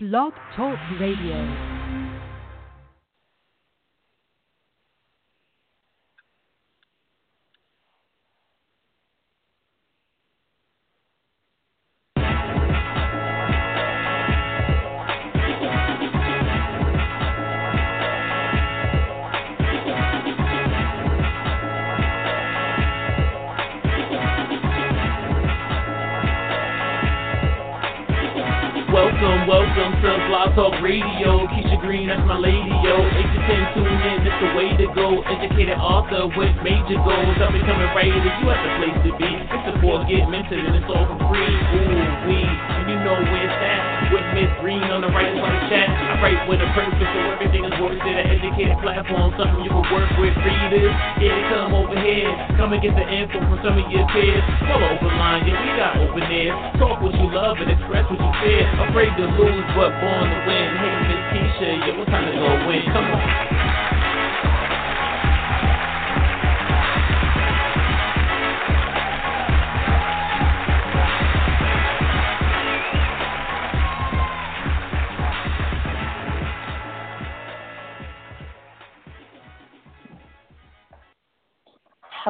Blog Talk Radio. Author with major goals. I'm becoming right here, you have the place to be. It's the boy get mentored and it's all for free. Ooh, we, and you know where it's at. With Miss Green on the right side of chat. I write with a purpose, so everything is worth it. An educated platform, something you can work with. Readers, yeah, come over here. Come and get the info from some of your peers. Call open line, yeah, we got open ears. Talk what you love and express what you fear. Afraid to lose, but born to win. Hey, Miss Keisha, yeah, what time to go win? Come on.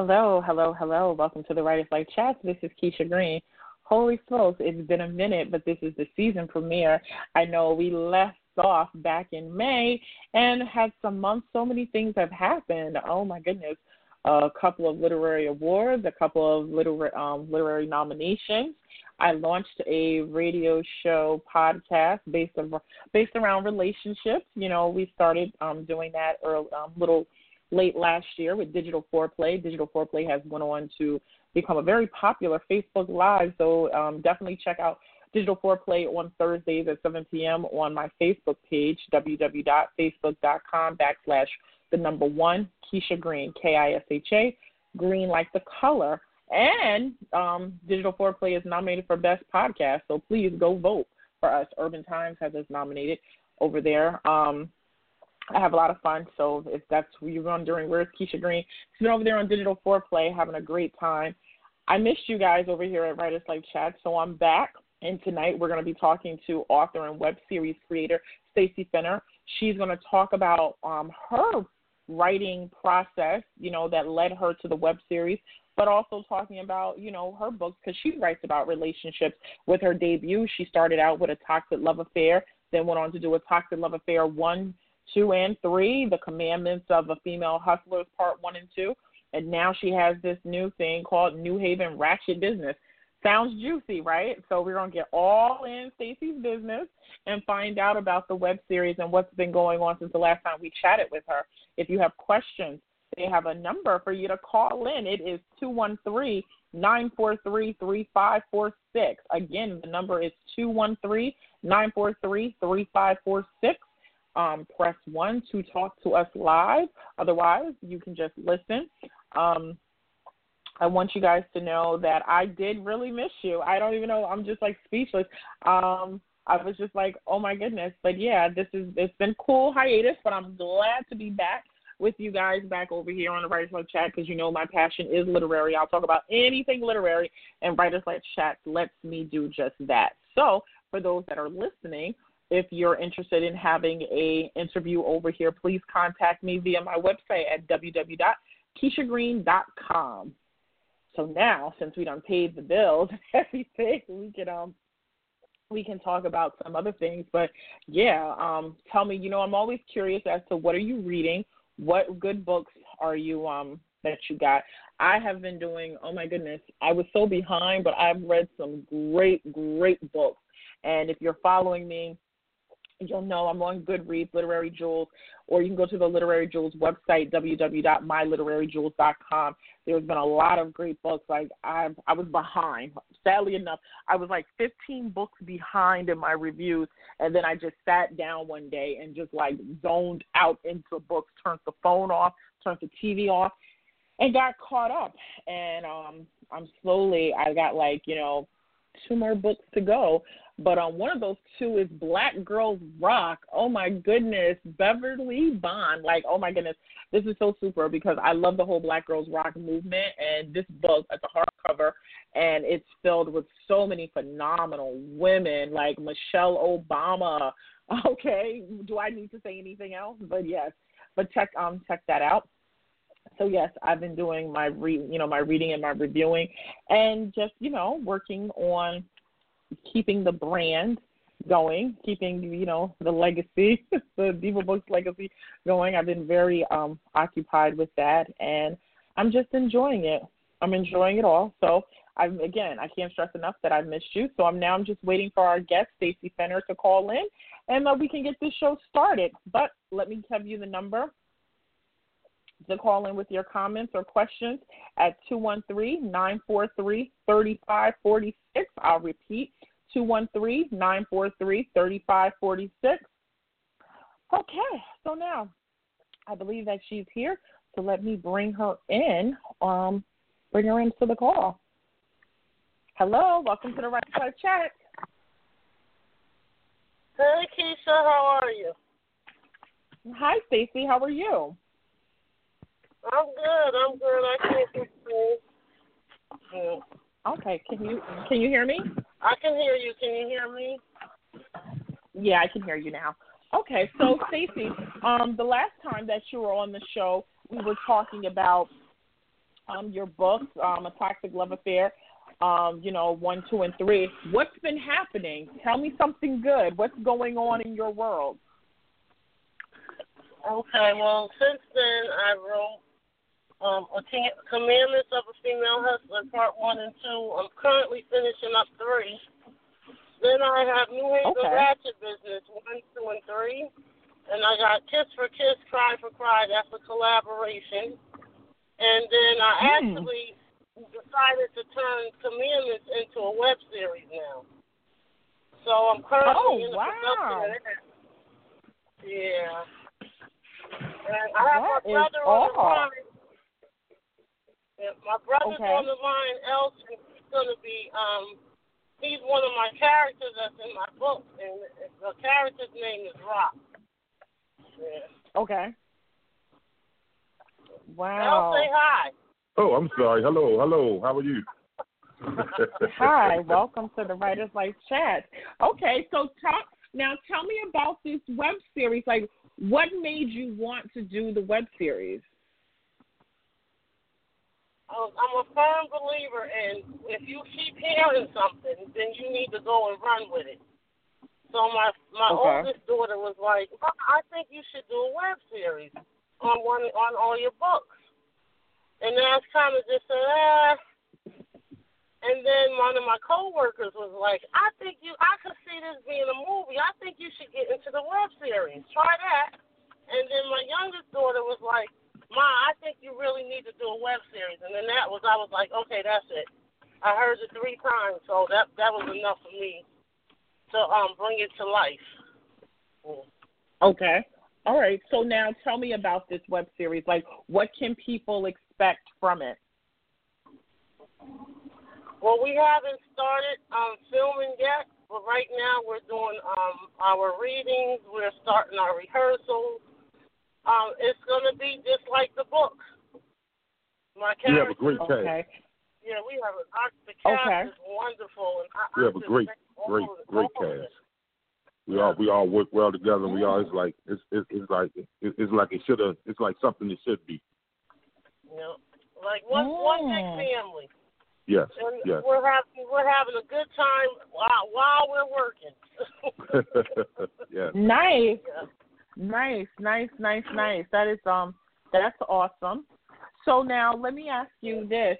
Hello, hello, hello. Welcome to the Writers Life Chat. This is Keisha Green. Holy smokes, it's been a minute, but this is the season premiere. I know we left off back in May and had some months. So many things have happened. Oh my goodness. A couple of literary awards, a couple of literary um, literary nominations. I launched a radio show podcast based on, based around relationships. You know, we started um, doing that early, um, little late last year with Digital Foreplay. Digital Foreplay has gone on to become a very popular Facebook Live, so um, definitely check out Digital Foreplay on Thursdays at 7 p.m. on my Facebook page, www.facebook.com backslash the number one, Keisha Green, K-I-S-H-A, green like the color. And um, Digital Foreplay is nominated for Best Podcast, so please go vote for us. Urban Times has us nominated over there. Um, I have a lot of fun. So if that's what you're wondering, where's Keisha Green? She's been over there on Digital Foreplay having a great time. I missed you guys over here at Writers Life Chat, so I'm back. And tonight we're going to be talking to author and web series creator Stacy Fenner. She's going to talk about um, her writing process, you know, that led her to the web series, but also talking about, you know, her books because she writes about relationships. With her debut, she started out with a toxic love affair, then went on to do a toxic love affair one two and three, the commandments of a female hustlers, part one and two. And now she has this new thing called New Haven Ratchet Business. Sounds juicy, right? So we're gonna get all in Stacy's business and find out about the web series and what's been going on since the last time we chatted with her. If you have questions, they have a number for you to call in. It is two one three nine four three three five four six. Again, the number is two one three nine four three three five four six um, press one to talk to us live. Otherwise, you can just listen. Um, I want you guys to know that I did really miss you. I don't even know. I'm just like speechless. Um, I was just like, oh my goodness. But yeah, this is it's been cool hiatus, but I'm glad to be back with you guys back over here on the Writers Life Chat because you know my passion is literary. I'll talk about anything literary, and Writers Life Chat lets me do just that. So for those that are listening if you're interested in having a interview over here, please contact me via my website at www.keishagreen.com. So now, since we done paid the bills and everything, we can um we can talk about some other things. But yeah, um, tell me. You know, I'm always curious as to what are you reading? What good books are you um that you got? I have been doing. Oh my goodness, I was so behind, but I've read some great, great books. And if you're following me You'll know I'm on Goodreads, Literary Jewels, or you can go to the Literary Jewels website, www.myliteraryjewels.com. There's been a lot of great books. Like I, I was behind. Sadly enough, I was like 15 books behind in my reviews, and then I just sat down one day and just like zoned out into books, turned the phone off, turned the TV off, and got caught up. And um, I'm slowly. I got like you know two more books to go but um, one of those two is Black Girls Rock. Oh my goodness, Beverly Bond. Like, oh my goodness, this is so super because I love the whole Black Girls Rock movement, and this book, it's a hardcover, and it's filled with so many phenomenal women like Michelle Obama. Okay, do I need to say anything else? But yes, but check um check that out. So yes, I've been doing my re you know my reading and my reviewing, and just you know working on keeping the brand going, keeping you know the legacy, the Diva Books legacy going. I've been very um, occupied with that, and I'm just enjoying it. I'm enjoying it all. So I'm again, I can't stress enough that I missed you. So I'm now I'm just waiting for our guest Stacy Fenner to call in, and uh, we can get this show started. But let me give you the number to call in with your comments or questions at 213-943-3546. I'll repeat, 213-943-3546. Okay, so now I believe that she's here, so let me bring her in. Um, bring her into the call. Hello, welcome to the Writers Life Chat. Hey, Keisha, how are you? Hi, Stacy. How are you? I'm good. I'm good. I can't complain. Okay. Can you can you hear me? I can hear you. Can you hear me? Yeah, I can hear you now. Okay, so Stacy, um, the last time that you were on the show, we were talking about um, your books, um, A Toxic Love Affair, um, you know, one, two, and three. What's been happening? Tell me something good. What's going on in your world? Okay, well, since then I wrote um, Commandments of a Female Hustler, Part 1 and 2. I'm currently finishing up 3. Then I have New Haven okay. Ratchet Business, 1, 2, and 3. And I got Kiss for Kiss, Cry for Cry, that's a collaboration. And then I mm. actually decided to turn Commandments into a web series now. So I'm currently oh, in the wow. production of that. Yeah. And I have that my brother on the line my brother's okay. on the line, else he's gonna be um he's one of my characters that's in my book and the character's name is Rock. Yeah. Okay. Wow. I'll say hi. Oh, I'm sorry. Hello, hello. How are you? hi, welcome to the Writers Life Chat. Okay, so talk now. Tell me about this web series. Like, what made you want to do the web series? I'm a firm believer in if you keep hearing something, then you need to go and run with it. So my my okay. oldest daughter was like, I think you should do a web series on one on all your books. And then I was kind of just said, ah. And then one of my coworkers was like, I think you, I could see this being a movie. I think you should get into the web series. Try that. And then my youngest daughter was like, Ma, I think you really need to do a web series. And then that was, I was like, okay, that's it. I heard it three times, so that that was enough for me to um bring it to life. Okay. All right. So now tell me about this web series. Like, what can people expect from it? Well, we haven't started um, filming yet, but right now we're doing um, our readings. We're starting our rehearsals. Um, it's going to be just like the book. My character. You have a great cast. Okay. Yeah, we have a the cast okay. is wonderful, and I, we have a great, great, great cast. We all we all work well together. And we all it's like it's it's, it's like it's, it's like it should have. It's like something it should be. Yeah, like one mm. one big family. Yes, and yes. We're having we're having a good time while while we're working. yeah. Nice. Yeah. Nice, nice, nice, nice. That is um that's awesome. So now let me ask you this.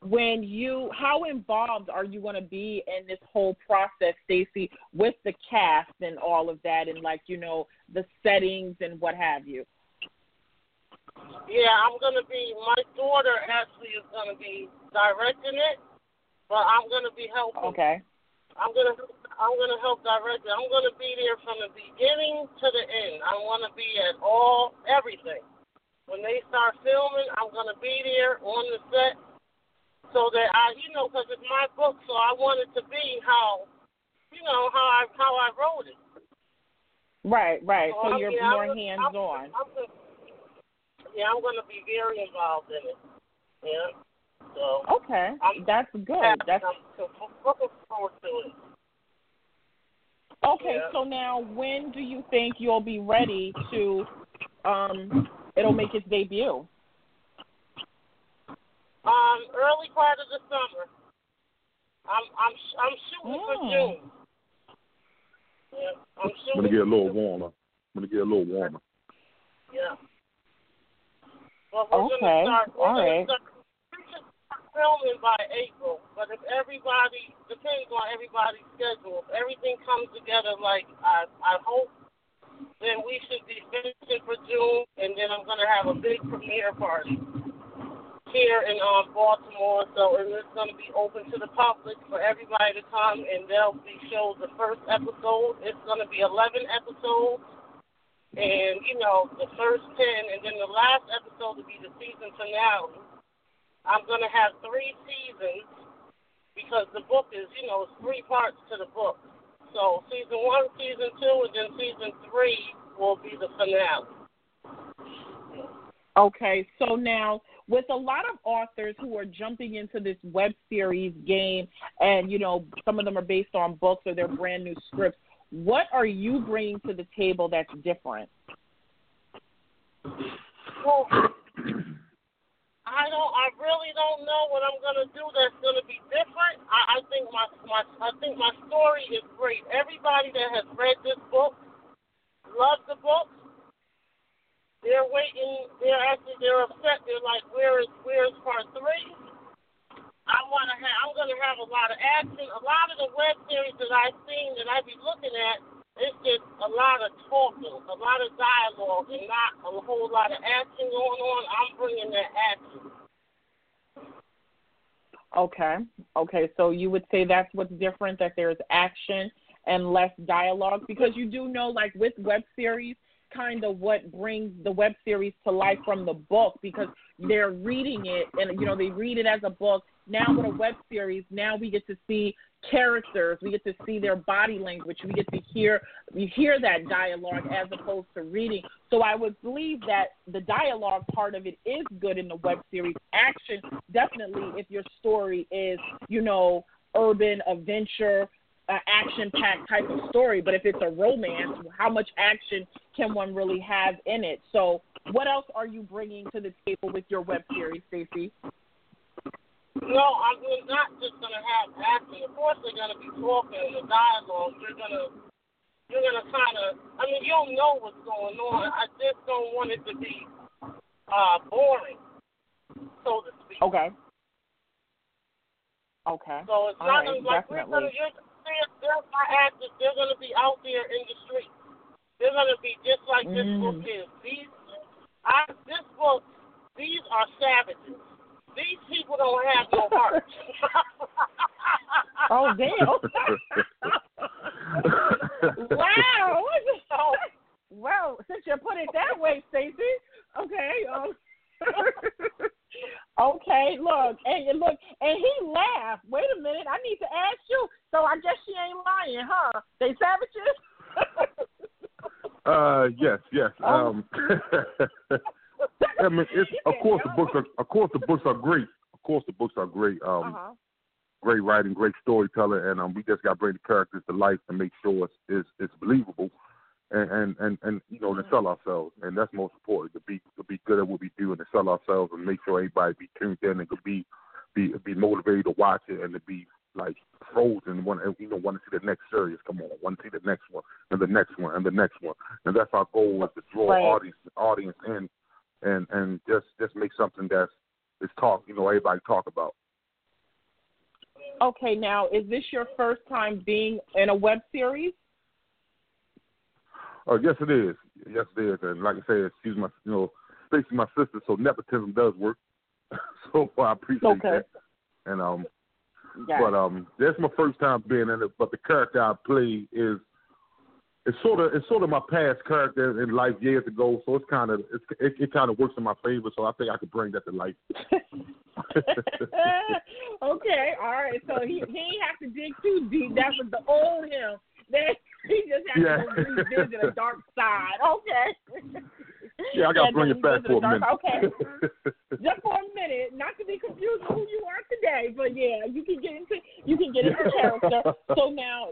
When you how involved are you gonna be in this whole process, Stacy, with the cast and all of that and like, you know, the settings and what have you? Yeah, I'm gonna be my daughter actually is gonna be directing it, but I'm gonna be helping. Okay. I'm gonna I'm gonna help direct it. I'm gonna be there from the beginning to the end. I want to be at all everything. When they start filming, I'm gonna be there on the set, so that I, you know, because it's my book, so I want it to be how you know how I how I wrote it. Right, right. So, So you're mean, more hands on. Yeah, I'm going to be very involved in it. Yeah. So Okay, I'm that's good. happy. That's I'm looking forward to it. Okay. Yeah. So now, when do you think you'll be ready to? Um, it'll make its debut. Um, early part of the summer. I'm I'm I'm shooting for Mm. June. Yeah, I'm I'm shooting. gonna get a little warmer. I'm gonna get a little warmer. Yeah. But we're Okay, gonna start. We're all gonna right. start, we should start filming by April. But if everybody depends on everybody's schedule, if everything comes together like I I hope, then we should be finishing for June, and then I'm gonna have a big premiere party here in um, Baltimore. So and it's gonna be open to the public for everybody to come, and they'll be showed the first episode. It's gonna be 11 episodes and you know the first ten, and then the last episode will be the season finale. I'm gonna have three seasons because the book is, you know, it's three parts to the book. So season one, season two, and then season three will be the finale. Okay, so now with a lot of authors who are jumping into this web series game, and you know some of them are based on books or they're brand new scripts. What are you bringing to the table that's different? Well, I don't. I really don't know what I'm gonna do that's gonna be different. I, I think my my I think my story is great. Everybody that has read this book loves the book. They're waiting. They're actually they're upset. They're like, where is where is part three? I want to have. I'm gonna have a lot of action. A lot of the web series that I've seen that I be looking at, it's just a lot of talking, a lot of dialogue, and not a whole lot of action going on. I'm bringing that action. Okay, okay, so you would say that's what's different that there's action and less dialogue because you do know, like with web series, kind of what brings the web series to life from the book because they're reading it and you know they read it as a book. Now with a web series, now we get to see characters, we get to see their body language, we get to hear we hear that dialogue as opposed to reading. So I would believe that the dialogue part of it is good in the web series. Action definitely if your story is, you know, urban adventure uh, action packed type of story. But if it's a romance, how much action can one really have in it? So, what else are you bringing to the table with your web series, Stacey? No, I'm not just gonna have action. Of course, they're gonna be talking the dialogue. You're gonna, you're gonna kind of. I mean, you'll know what's going on. I just don't want it to be uh boring, so to speak. Okay. Okay. So it's All not right, like we're gonna. definitely. You're, they're, they're my actors. They're gonna be out there in the street. They're gonna be just like this Mm. book is. These, I, this book, these are savages. These people don't have no heart. Oh damn! wow. well, since you put it that way, Stacey. Okay. Um, okay. Look, and you look, and he laughed. Wait a minute. I need to ask you. So I guess she ain't lying, huh? They savages. Uh, yes, yes. Oh. Um, I mean, it's, of course the books are, of course the books are great. Of course the books are great. Um, uh-huh. great writing, great storytelling, and um, we just got to bring the characters to life and make sure it's it's, it's believable, and, and and and you know to sell ourselves, and that's most important to be to be good at what we do and to sell ourselves and make sure everybody be tuned in and could be be be motivated to watch it and to be like frozen, want you know want to see the next series come on, want to see the next one and the next one and the next one, and that's our goal is to draw Right. audience audience in, and and just just make something that's is talk you know everybody talk about. Okay. Now, is this your first time being in a web series? Oh, yes, it is. Yes, it is. And like I said, she's my, you know, Stacey's my sister, so nepotism does work. so I appreciate Okay. that. And um, Yeah. but um, that's my first time being in it. But the character I play is it's sort of it's sort of my past character in life years ago, so it's kind of it's, it, it kind of works in my favor. So I think I could bring that to life. okay, all right. So he he ain't have to dig too deep. That was the old him. Then he just had Yeah. to go revisit a dark side. Okay. Yeah, I got to bring it back for a minute. Okay. Just for a minute, not to be confused with who you are today, but yeah, you can get into you can get into character. So now,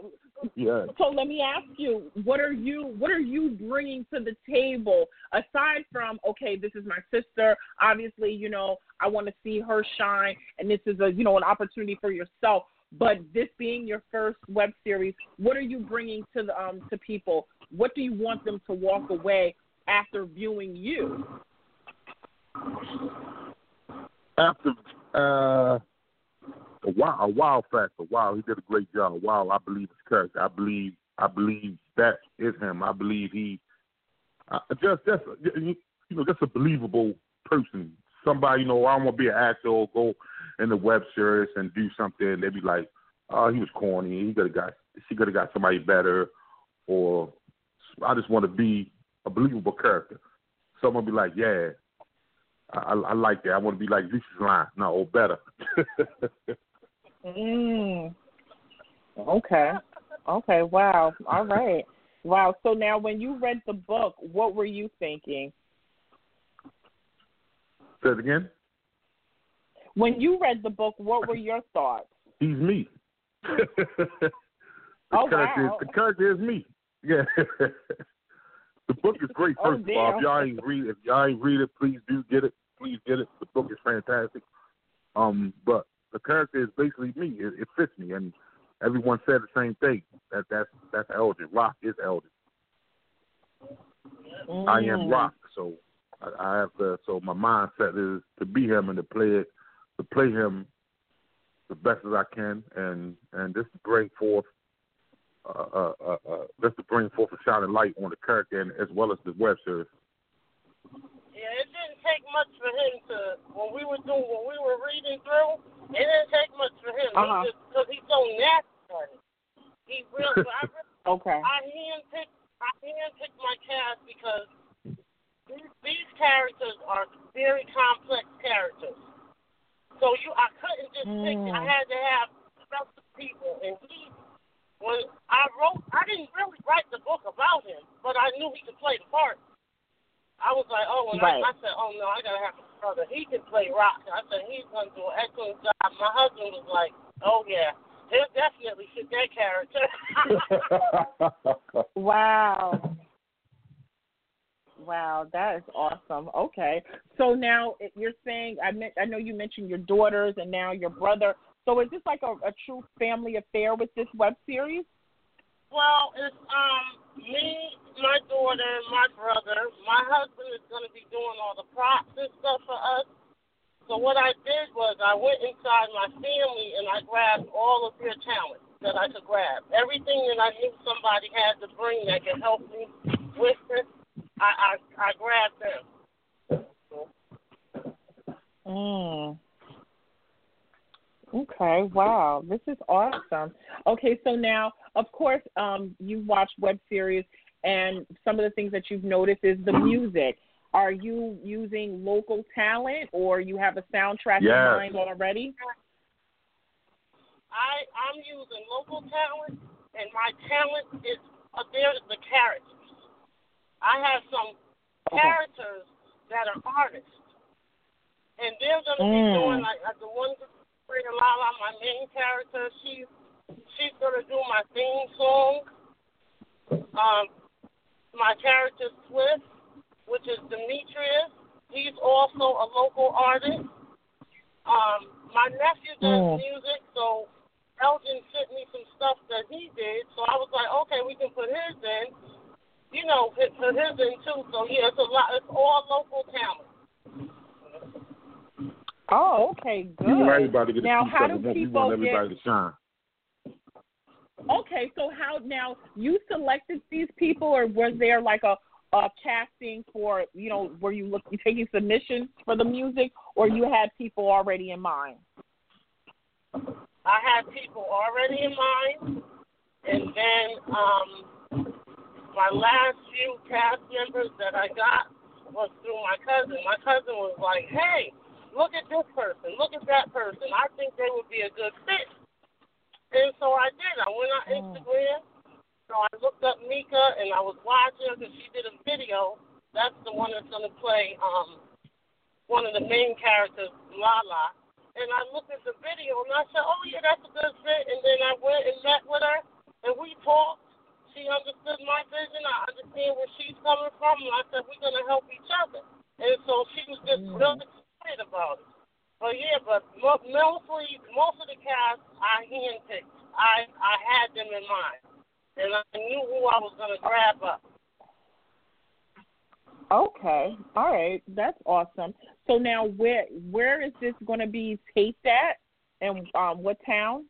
yeah. so let me ask you, what are you what are you bringing to the table aside from okay, this is my sister. Obviously, you know, I want to see her shine, and this is a you know an opportunity for yourself. But this being your first web series, what are you bringing to the um to people? What do you want them to walk away after viewing you? After uh, a wow, a wow factor. Wow, he did a great job. Wow, I believe his character. I believe I believe that is him. I believe he uh, just just you know just a believable person. Somebody you know I don't want to be an actor or go in the web series and do something. They'd be like, oh, he was corny. He could have got she could have got somebody better, or I just want to be a believable character. Someone be like, yeah, I, I, I like that. I want to be like Lucious Lyon, no, or better. Mm. Okay. Okay. Wow. All right. Wow. So now, when you read the book, what were you thinking? Say it again. When you read the book, what were your thoughts? He's me. the Oh, character wow. is, the character is me. Yeah. the book is great. Oh, First of all, if y'all ain't read, if y'all ain't read it, please do get it. Please get it. The book is fantastic. Um, but the character is basically me. It, it fits me, and everyone said the same thing. That that's that's Elgin. Rock is Elgin. I am Mm. Rock, so I, I have to. So my mindset is to be him and to play it, to play him the best as I can, and and just bring forth, uh, uh, uh, uh, just to bring forth a shining light on the character and as well as the web series. Yeah, it didn't take much for him to when we were doing when we were reading through. It didn't take much for him. Uh-huh. He because he's so nasty. at it. He really, I, really Okay. I handpicked I handpicked my cast because these, these characters are very complex characters. So you, I couldn't just pick. Mm. I had to have special people, and he. When I wrote, I didn't really write the book about him, but I knew he could play the part. I was like, oh, when Right. I, I said, oh no, I gotta have a brother. He can play rock. I said he's gonna do an excellent job. My husband was like, oh yeah, he'll definitely fit that character. Wow. Wow, that is awesome. Okay, so now you're saying I meant I know you mentioned your daughters and now your brother. So is this like a, a true family affair with this web series? Well, it's um me, my daughter, my brother. My husband is going to be doing all the props and stuff for us. So what I did was I went inside my family and I grabbed all of their talent that I could grab. Everything that I knew somebody had to bring that could help me with this, I I, I grabbed them. Mm. Okay, wow, this is awesome. Okay, so now, of course, um, you watch web series, and some of the things that you've noticed is the music. Are you using local talent, or you have a soundtrack Yes. in mind already? I I'm using local talent, and my talent is uh, there the characters. I have some Okay. characters that are artists, and they're gonna be Mm. doing like uh, the one Frida Lala, my main character. She she's gonna do my theme song. Um, my character Swift, which is Demetrius. He's also a local artist. Um, my nephew does Mm. music, so Elgin sent me some stuff that he did. So I was like, okay, we can put his in. You know, put put his in too. So yeah, it's a lot. It's all local talent. Oh, okay, good. We want everybody to get Now, a piece how of do it. We want- We people want to shine. Okay, so how now you selected these people, or was there like a, a casting for you know were you look you taking submissions for the music, or you had people already in mind? I had people already in mind, and then um, my last few cast members that I got was through my cousin. My cousin was like, "Hey, look at this person, look at that person. I think they would be a good fit." And so I did. I went on Instagram. So I looked up Mika and I was watching because she did a video. That's the one that's gonna play um one of the main characters, Lala. And I looked at the video and I said, Oh yeah, that's a good fit. And then I went and met with her and we talked. She understood my vision. I understand where she's coming from. And I said we're gonna help each other. And so she was just mm. real about it. But yeah, but mostly most of the cast I handpicked. I I had them in mind and I knew who I was going to grab up. Okay, all right, that's awesome. So now, where where is this going to be taped at, and um, what town?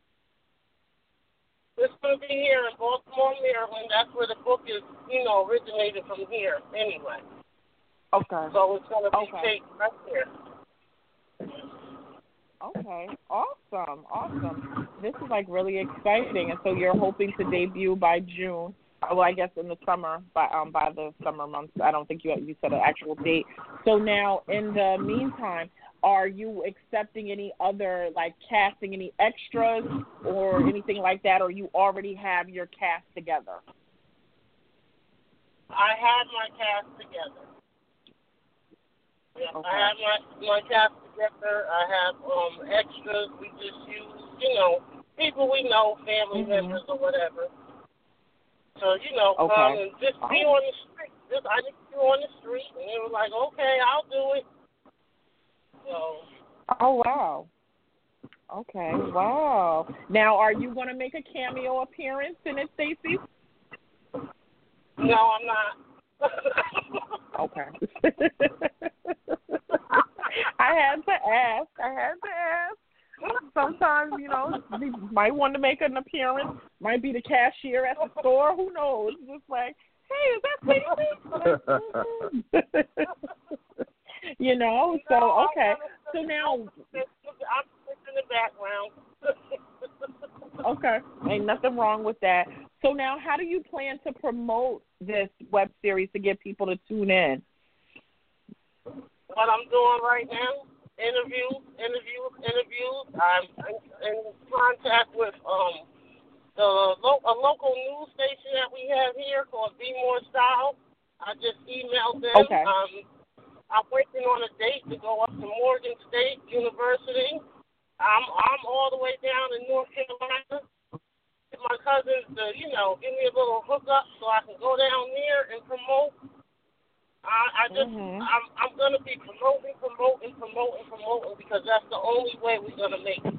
It's going to be here in Baltimore, Maryland. That's where the book is, you know, originated from here, anyway. Okay. So it's going to be okay. taped right here. Okay, awesome, awesome. This is like really exciting, and so you're hoping to debut by June. Uh, well, I guess in the summer, by um by the summer months. I don't think you you said an actual date. So now, in the meantime, are you accepting any other like casting any extras or anything like that, or you already have your cast together? I have my cast together. Yeah, okay. I have my my cast together. I have um extras. We just use, you know, people we know, family mm-hmm. members or whatever. So you know, okay. um, and just be on the street. Just I just be on the street, and they were like, "Okay, I'll do it." So. Oh wow. Okay, wow. Now, are you going to make a cameo appearance in it, Stacy? No, I'm not. Okay. I had to ask. I had to ask. Sometimes, you know, you might want to make an appearance. Might be the cashier at the store. Who knows? Just like, hey, is that Stacy? you know. So okay. So now. I'm in the background. okay, ain't nothing wrong with that. So now, how do you plan to promote this web series to get people to tune in? what I'm doing right now. Interviews, interviews, interviews. I'm in contact with um the lo- a local news station that we have here called Be More Style. I just emailed them. Okay. Um, I'm waiting on a date to go up to Morgan State University. I'm I'm all the way down in North Carolina. My cousins to you know give me a little hookup so I can go down there and promote I, I just mm-hmm. I'm I'm gonna be promoting, promoting, promoting, promoting because that's the only way we're gonna make it.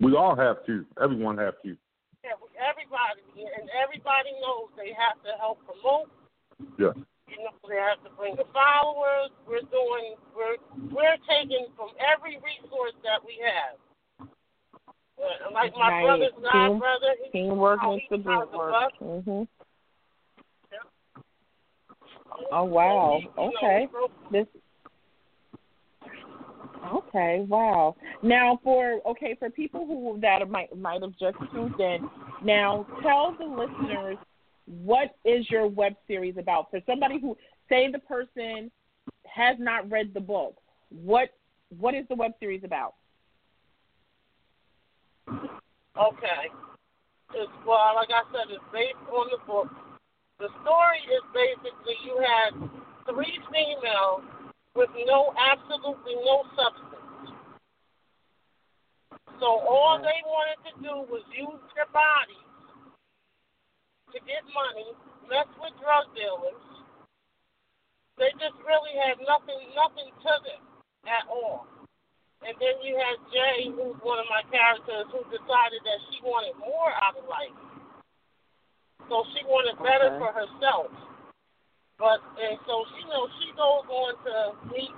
We all have to. Everyone have to. Yeah, everybody and everybody knows they have to help promote. Yes. You know, they have to bring the followers. We're doing we're we're taking from every resource that we have. Like my right. brother's Team, brother, teamwork makes the dream work. Mhm. Oh wow. Okay. This Okay, wow. Now for okay, for people who that might might have just tuned in, now tell the listeners what is your web series about? For somebody who say the person has not read the book, what what is the web series about? Okay. It's, well, like I said, it's based on the book the story is basically you had three females with no, absolutely no substance. So all they wanted to do was use their bodies to get money, mess with drug dealers. They just really had nothing, nothing to them at all. And then you had Jay, who's one of my characters, who decided that she wanted more out of life. So she wanted better okay. for herself. But and so she you know she goes on to meet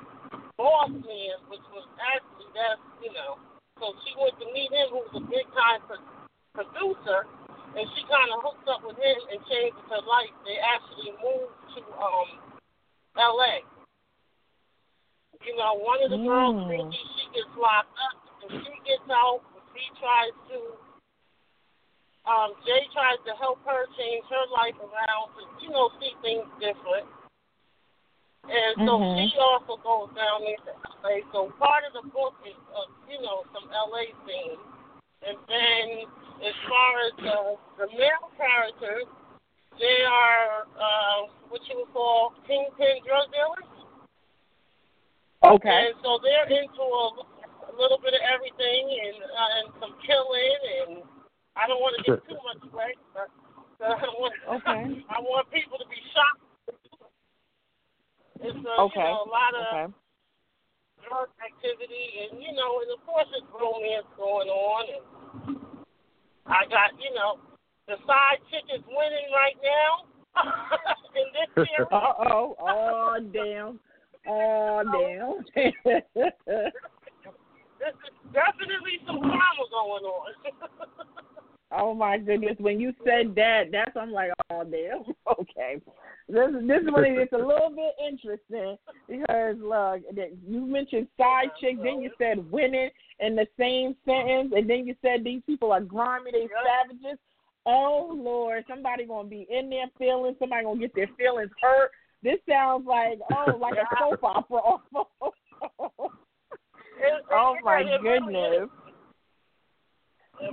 Boss Man, which was actually that's you know. So she went to meet him, who was a big time pro- producer, and she kind of hooked up with him and changed her life. They actually moved to um L.A. You know, one of the mm. girls thinking she gets locked up, and she gets out. He tries to um, Jay tries to help her change her life around to, you know, see things different. And so Mhm. she also goes down into LA. So part of the book is, uh, you know, some LA themes. And then as far as the, the male characters, they are uh, what you would call kingpin drug dealers. Okay. And so they're into a, a little bit of everything and uh, and some killing and I don't want to give too much away, but, but I want Okay. I want people to be shocked. It's a, Okay. you know, a lot of Okay. drug activity and you know, and of course it's romance going on and I got, you know, the side chick is winning right now in this series. Uh oh. Oh damn. Oh damn. This is definitely some drama going on. oh my goodness. When you said that, that's I'm like, oh damn. Okay. This this one is a little bit interesting because look, you mentioned side chick, then you said winning in the same sentence, and then you said these people are grimy, they savages. Oh Lord, somebody gonna be in their feelings, somebody gonna get their feelings hurt. This sounds like oh like a soap opera almost. Oh my goodness.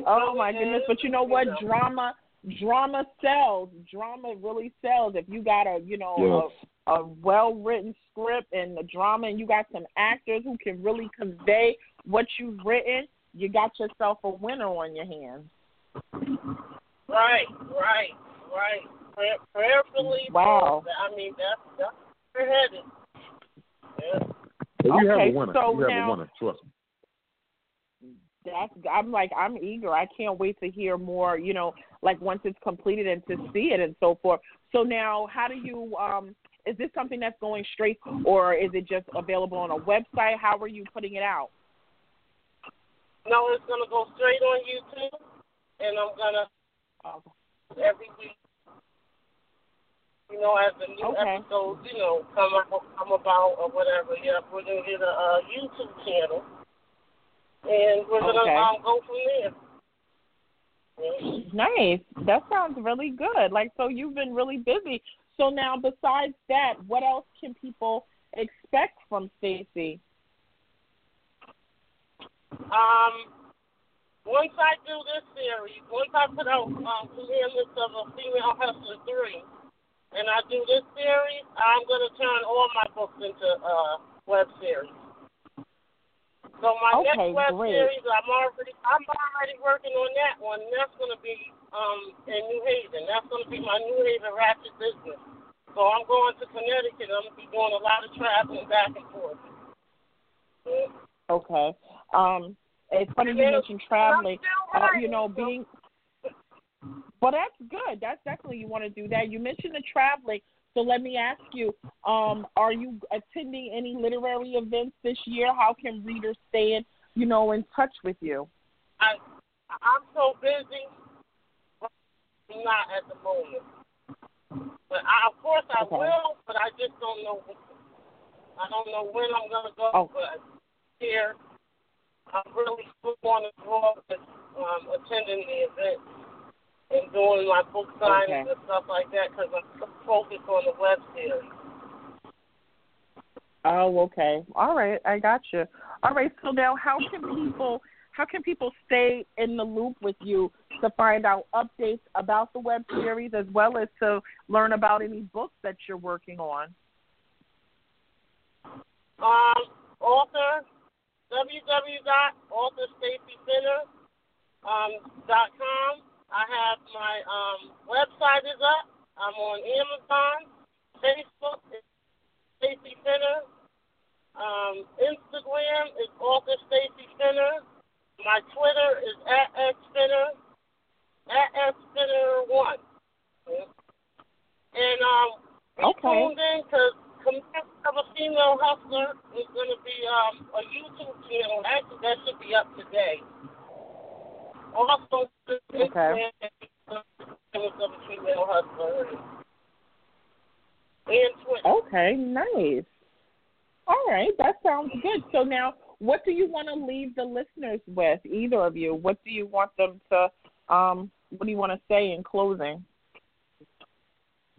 Oh my goodness! But you know what? Drama, drama sells. Drama really sells. If you got a, you know, Yes. a, a well-written script and the drama, and you got some actors who can really convey what you've written, you got yourself a winner on your hands. Right, right, right. Prayer, prayerfully. Wow. I mean, that's that's where we're headed. Yeah. But we have Okay, a winner. so we have now- a winner. Trust me. That's I'm like I'm eager. I can't wait to hear more. You know, like once it's completed and to see it and so forth. So now, how do you? um Is this something that's going straight, or is it just available on a website? How are you putting it out? No, it's gonna go straight on YouTube, and I'm gonna Oh, every week. You know, as the new Okay. episodes, you know, come up, come about or whatever. Yeah, we're gonna get a, uh YouTube channel, and we're gonna Okay. um, go from there. Yeah. Nice. That sounds really good. Like, so you've been really busy. So now, besides that, what else can people expect from Stacy? Um, once I do this series, once I put out um, Commandments of a Female Hustler 3, and I do this series, I'm going to turn all my books into uh, web series. So my Okay, next web great. series, I'm already I'm already working on that one. And that's going to be um, in New Haven. That's going to be my New Haven ratchet business. So I'm going to Connecticut. I'm going to be doing a lot of traveling back and forth. Okay. Um, it's funny you mentioned traveling. Uh, you know, being well, that's good. That's definitely you want to do that. You mentioned the traveling, so let me ask you: um, Are you attending any literary events this year? How can readers stay in, you know, in touch with you? I I'm so busy. I'm not at the moment. But I, of course I Okay. will, but I just don't know. I don't know when I'm gonna go. Oh. But here, I'm really still on the draw um, attending the event and doing my book signings Okay. and stuff like that because I'm focused on the web series. Oh, okay. All right, I got you. All right, so now how can people how can people stay in the loop with you to find out updates about the web series as well as to learn about any books that you're working on? Um, author www.authorstacyfinner um, dot com. I have my um, website is up. I'm on Amazon, Facebook, it's Stacy Fenner. Um, Instagram is author Stacy Fenner. My Twitter is at xfinner, at xfinner1. And um, be Okay. tuned in because Command of a Female Hustler is going to be um, a YouTube channel. Actually, that should be up today. Also, Okay. Command of a Female Hustler and Twitter. Okay, nice. All right, that sounds good. So now, what do you want to leave the listeners with? Either of you, what do you want them to, um, what do you want to say in closing?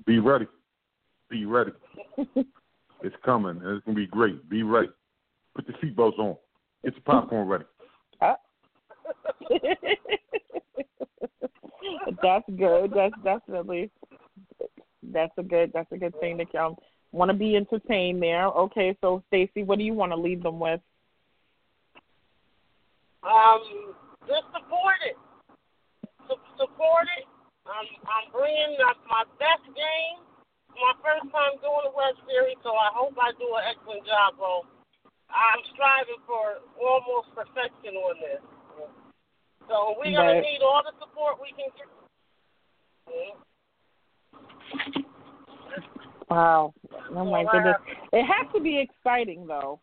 Be ready. Be ready. it's coming. It's gonna be great. Be ready. Put the seatbelts on. Get your popcorn ready. Uh, that's good. That's definitely that's a good that's a good thing to um want to be entertained there. Okay, so Stacy, what do you want to leave them with? Um, just support it. Su- support it. I'm I'm bringing my, my best game. My first time doing a web series, so I hope I do an excellent job, bro. I'm striving for almost perfection on this. So we're gonna need all the support we can get. Wow. Oh my goodness. It has to be exciting though.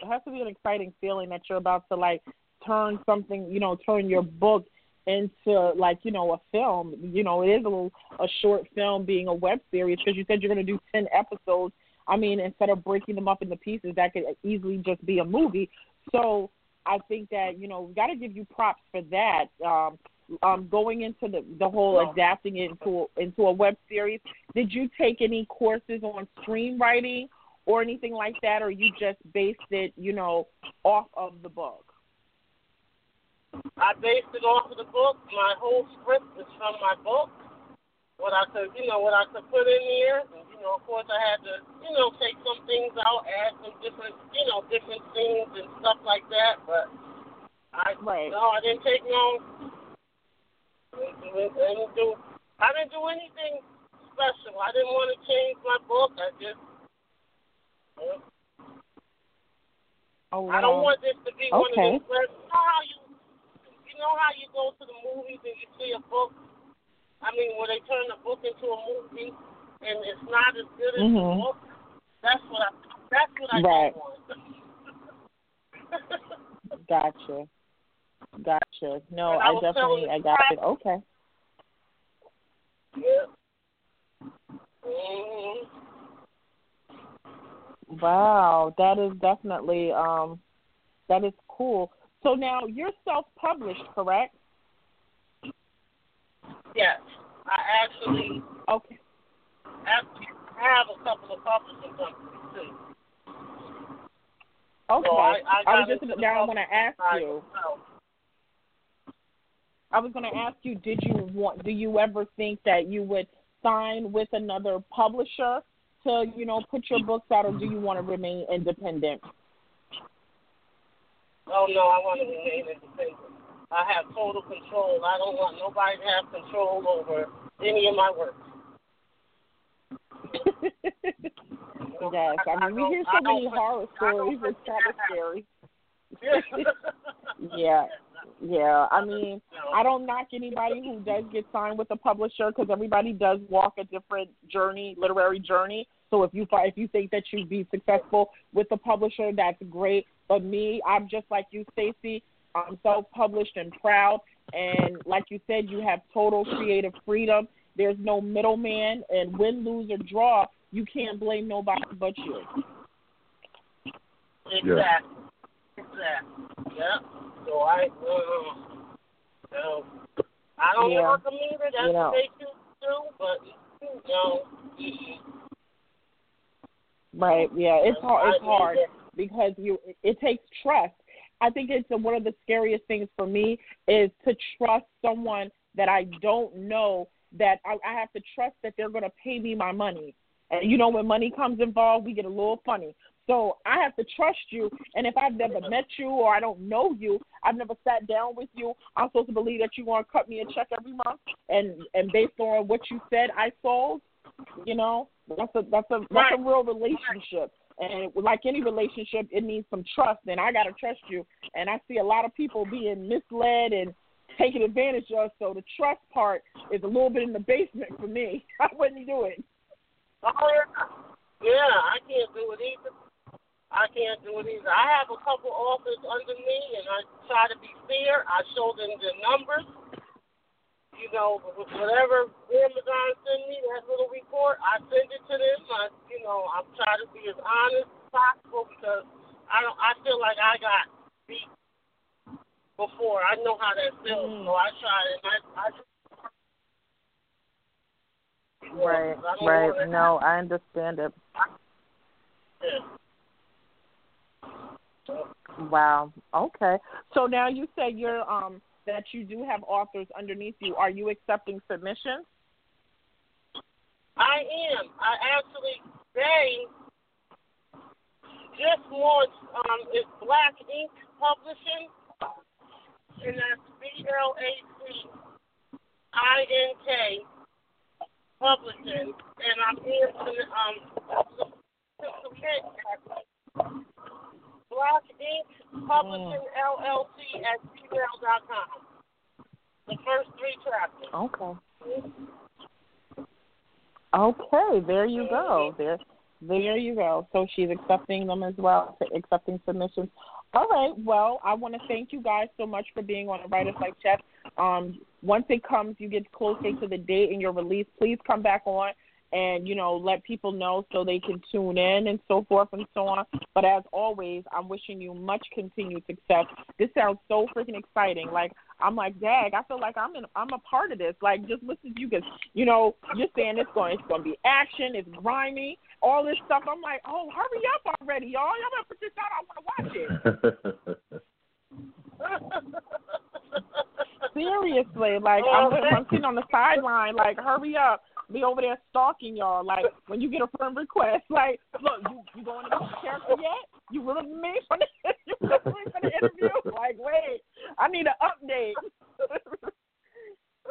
It has to be an exciting feeling that you're about to like turn something, you know, turn your book into like, you know, a film. You know, it is a little a short film being a web series because you said you're going to do 10 episodes. I mean, instead of breaking them up into pieces, that could easily just be a movie. So, I think that, you know, we got to give you props for that. Um um, going into the the whole adapting it into a, into a web series, did you take any courses on screenwriting or anything like that, or you just based it, you know, off of the book? I based it off of the book. My whole script is from my book. What I could, you know, what I could put in here. You know, of course, I had to, you know, take some things out, add some different, you know, different scenes and stuff like that. But I, Right. no, I didn't take no. I didn't, do. I didn't do anything special. I didn't want to change my book. I just. uh, Oh, I don't want this to be one of those. where- You know how you, you know how you go to the movies and you see a book. I mean, where they turn the book into a movie, and it's not as good as the Mhm. book. That's what I. That's what I Right. Gotcha. Gotcha. No, And I I definitely, I got it. Okay. yeah. hmm Wow, that is definitely um, that is cool. So now you're self-published, correct? Yes, I actually Okay. Actually have a couple of publishing companies too. Okay. So I, I, got was just now. I want to ask you. myself. I was going to ask you, did you want? Do you ever think that you would sign with another publisher to, you know, put your books out, or do you want to remain independent? Oh no, I want to remain independent. I have total control. I don't want nobody to have control over any of my work. yes, I mean we hear so many horror stories. It's kind of scary. Yeah, yeah. I mean, I don't knock anybody who does get signed with a publisher because everybody does walk a different journey, literary journey. So if you if you think that you'd be successful with a publisher, that's great. But me, I'm just like you, Stacey. I'm self-published and proud, and like you said, you have total creative freedom. There's no middleman, and win, lose, or draw, you can't blame nobody but you. Exactly. Exactly. Yeah. So I, uh, so I don't Yeah. knock them either. That's You know. what they choose to do. But you know. Right. Yeah. It's hard. It's hard because you. It takes trust. I think it's one of the scariest things for me is to trust someone that I don't know. That I, I have to trust that they're going to pay me my money. And you know, when money comes involved, we get a little funny. So I have to trust you. And if I've never met you or I don't know you, I've never sat down with you, I'm supposed to believe that you're going to cut me a check every month. And and based on what you said, I sold. You know, that's a that's a that's a real relationship. And like any relationship, it needs some trust. And I gotta trust you. And I see a lot of people being misled and taken advantage of. So the trust part is a little bit in the basement for me. I wouldn't do it. Oh yeah. I can't do it either. I can't do it either. I have a couple authors under me, and I try to be fair. I show them the numbers. You know, whatever Amazon send me that little report, I send it to them. I, you know, I'm trying to be as honest as possible because I don't. I feel like I got beat before. I know how that feels, Mm. so I try and I, I Right, right. No, I understand it. Wow. Okay. So now you say you're um that you do have authors underneath you. Are you accepting submissions? I am. I actually they just launched um it's Black Ink Publishing and that's B L A C I N K Publishing and I'm here to um to submit Black Ink Publishing LLC at gmail.com. The first three chapters. Okay. Okay, there you go. There there you go. So she's accepting them as well, accepting submissions. All right. Well, I want to thank you guys so much for being on the Writers Life Chat. Um, once it comes, you get closer to the date and your release, please come back on and you know let people know so they can tune in and so forth and so on. But as always, I'm wishing you much continued success. This sounds so freaking exciting. Like I'm like, Dag, I feel like I'm in, I'm a part of this. Like just listen to you because you know you're saying it's going it's going to be action, it's grimy, all this stuff. I'm like, oh, hurry up already, y'all. Y'all better put this out. I want to watch it. Seriously, like I'm, oh. I'm sitting on the sideline, like hurry up be over there stalking y'all. Like when you get a friend request, like look, you you going to the character yet? You really me for the you really for the interview? Like wait, I need an update.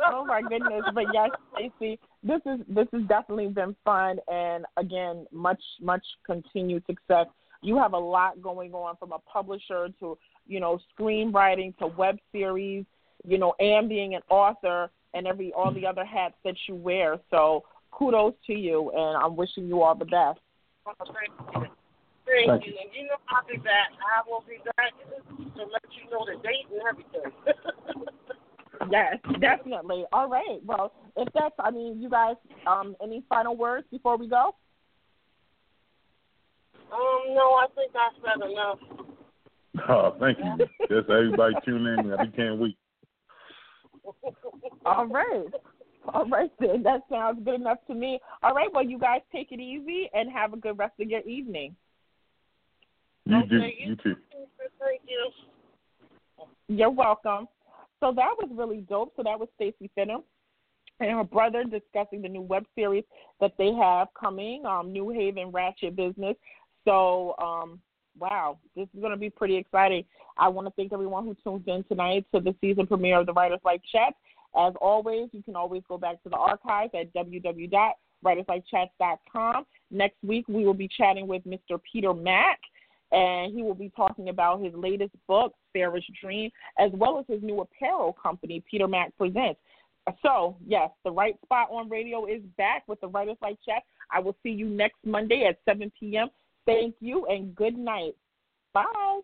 oh my goodness! But yes, Stacey, this is this has definitely been fun, and again, much much continued success. You have a lot going on from a publisher to you know screenwriting to web series, you know, and being an author and every all the other hats that you wear. So kudos to you, and I'm wishing you all the best. Oh, thank you. Thank, thank you. you. And you know I'll be back. I will be back to let you know the date and everything. yes, definitely. All right. Well, if that's, I mean, you guys, um, any final words before we go? Um, no, I think I said enough. Oh, thank you. Just everybody tune in. I can't wait. All right. All right, then. That sounds good enough to me. All right, well, you guys take it easy and have a good rest of your evening. You okay, do. You too. Thank you. You're welcome. So that was really dope. So that was Stacey Fenner and her brother discussing the new web series that they have coming, um, New Haven Ratchet Business. So um, wow, this is going to be pretty exciting. I want to thank everyone who tuned in tonight to the season premiere of the Writers Life Chat. As always, you can always go back to the archives at www.writerslifechats.com. Next week, we will be chatting with Mr. Peter Mack, and he will be talking about his latest book, Sarah's Dream, as well as his new apparel company, Peter Mack Presents. So, yes, the right spot on radio is back with the Writers Life Chat. I will see you next Monday at 7 p.m. Thank you and good night. Bye.